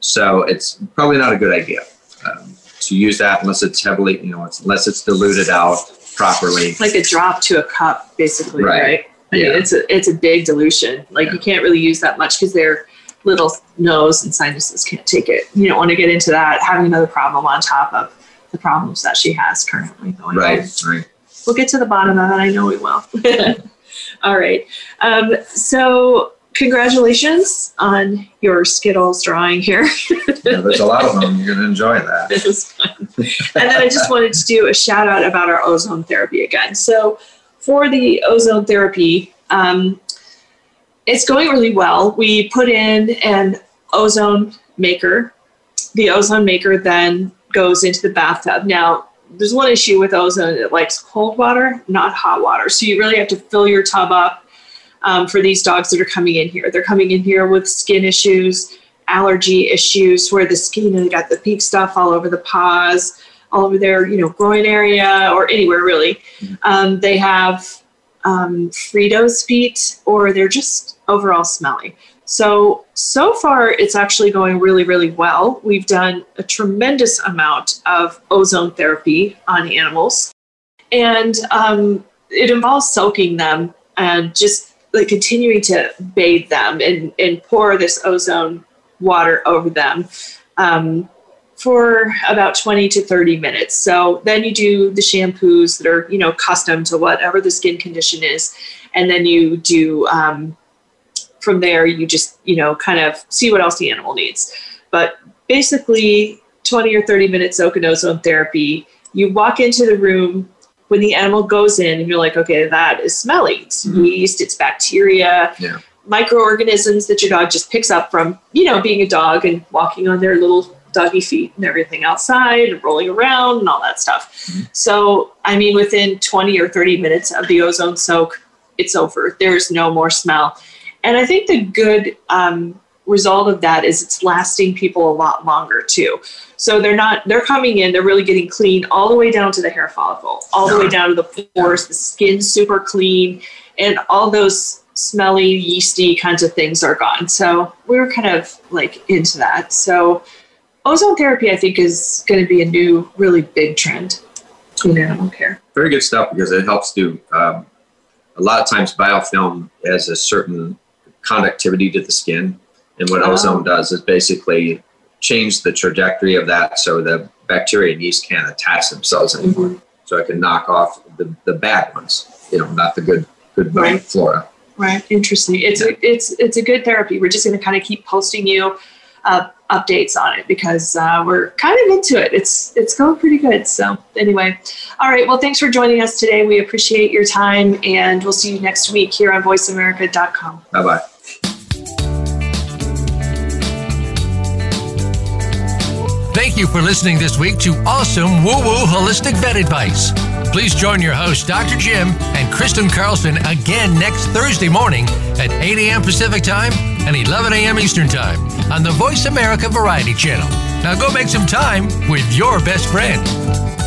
So it's probably not a good idea um, to use that unless it's heavily, you know, it's, unless it's diluted out properly. Like a drop to a cup, basically, Right. right? I mean, Yeah. it's a it's a big dilution. Like Yeah. you can't really use that much because their little nose and sinuses can't take it. You don't want to get into that having another problem on top of the problems that she has currently going on. Right, right. We'll get to the bottom of it. I know we will. All right. Um, so congratulations on your Skittles drawing here. Yeah, there's a lot of them. You're going to enjoy that. It was fun. and then I just wanted to do a shout out about our ozone therapy again. So, for the ozone therapy, um, it's going really well. We put in an ozone maker. The ozone maker then goes into the bathtub. Now, there's one issue with ozone it likes cold water, not hot water. So, you really have to fill your tub up um, for these dogs that are coming in here. They're coming in here with skin issues allergy issues where the skin they got the pink stuff all over the paws all over their you know groin area or anywhere really. Um, they have um, fritos feet or they're just overall smelly. So so far it's actually going really really well. We've done a tremendous amount of ozone therapy on animals. And um, it involves soaking them and just like continuing to bathe them and, and pour this ozone water over them. Um, for about 20 to 30 minutes. So then you do the shampoos that are, you know, custom to whatever the skin condition is. And then you do, um, from there, you just, you know, kind of see what else the animal needs. But basically, 20 or 30 minutes and therapy. You walk into the room when the animal goes in and you're like, okay, that is smelly. It's yeast, it's bacteria, Yeah. microorganisms that your dog just picks up from, you know, being a dog and walking on their little doggy feet and everything outside and rolling around and all that stuff. So, I mean, within 20 or 30 minutes of the ozone soak, it's over. There's no more smell. And I think the good um, result of that is it's lasting people a lot longer too. So they're not, they're coming in, they're really getting clean all the way down to the hair follicle, all the way down to the pores, the skin super clean, and all those smelly, yeasty kinds of things are gone. So we were kind of like into that. So ozone therapy, I think, is going to be a new, really big trend in animal care. Very good stuff because it helps do um, a lot of times biofilm has a certain conductivity to the skin. And what Oh. ozone does is basically change the trajectory of that so the bacteria and yeast can't attach themselves anymore. Mm-hmm. So it can knock off the, the bad ones, you know, not the good good Right. flora. Right. Interesting. It's a, it's it's a good therapy. We're just going to kind of keep posting you uh, updates on it because uh, we're kind of into it. It's it's going pretty good. So anyway, all right. Well, thanks for joining us today. We appreciate your time, and we'll see you next week here on VoiceAmerica.com. Bye bye. Thank you for listening this week to Awesome Woo Woo Holistic Vet Advice. Please join your host, Dr. Jim and Kristen Carlson, again next Thursday morning at 8 a.m. Pacific Time and 11 a.m. Eastern Time on the Voice America Variety Channel. Now go make some time with your best friend.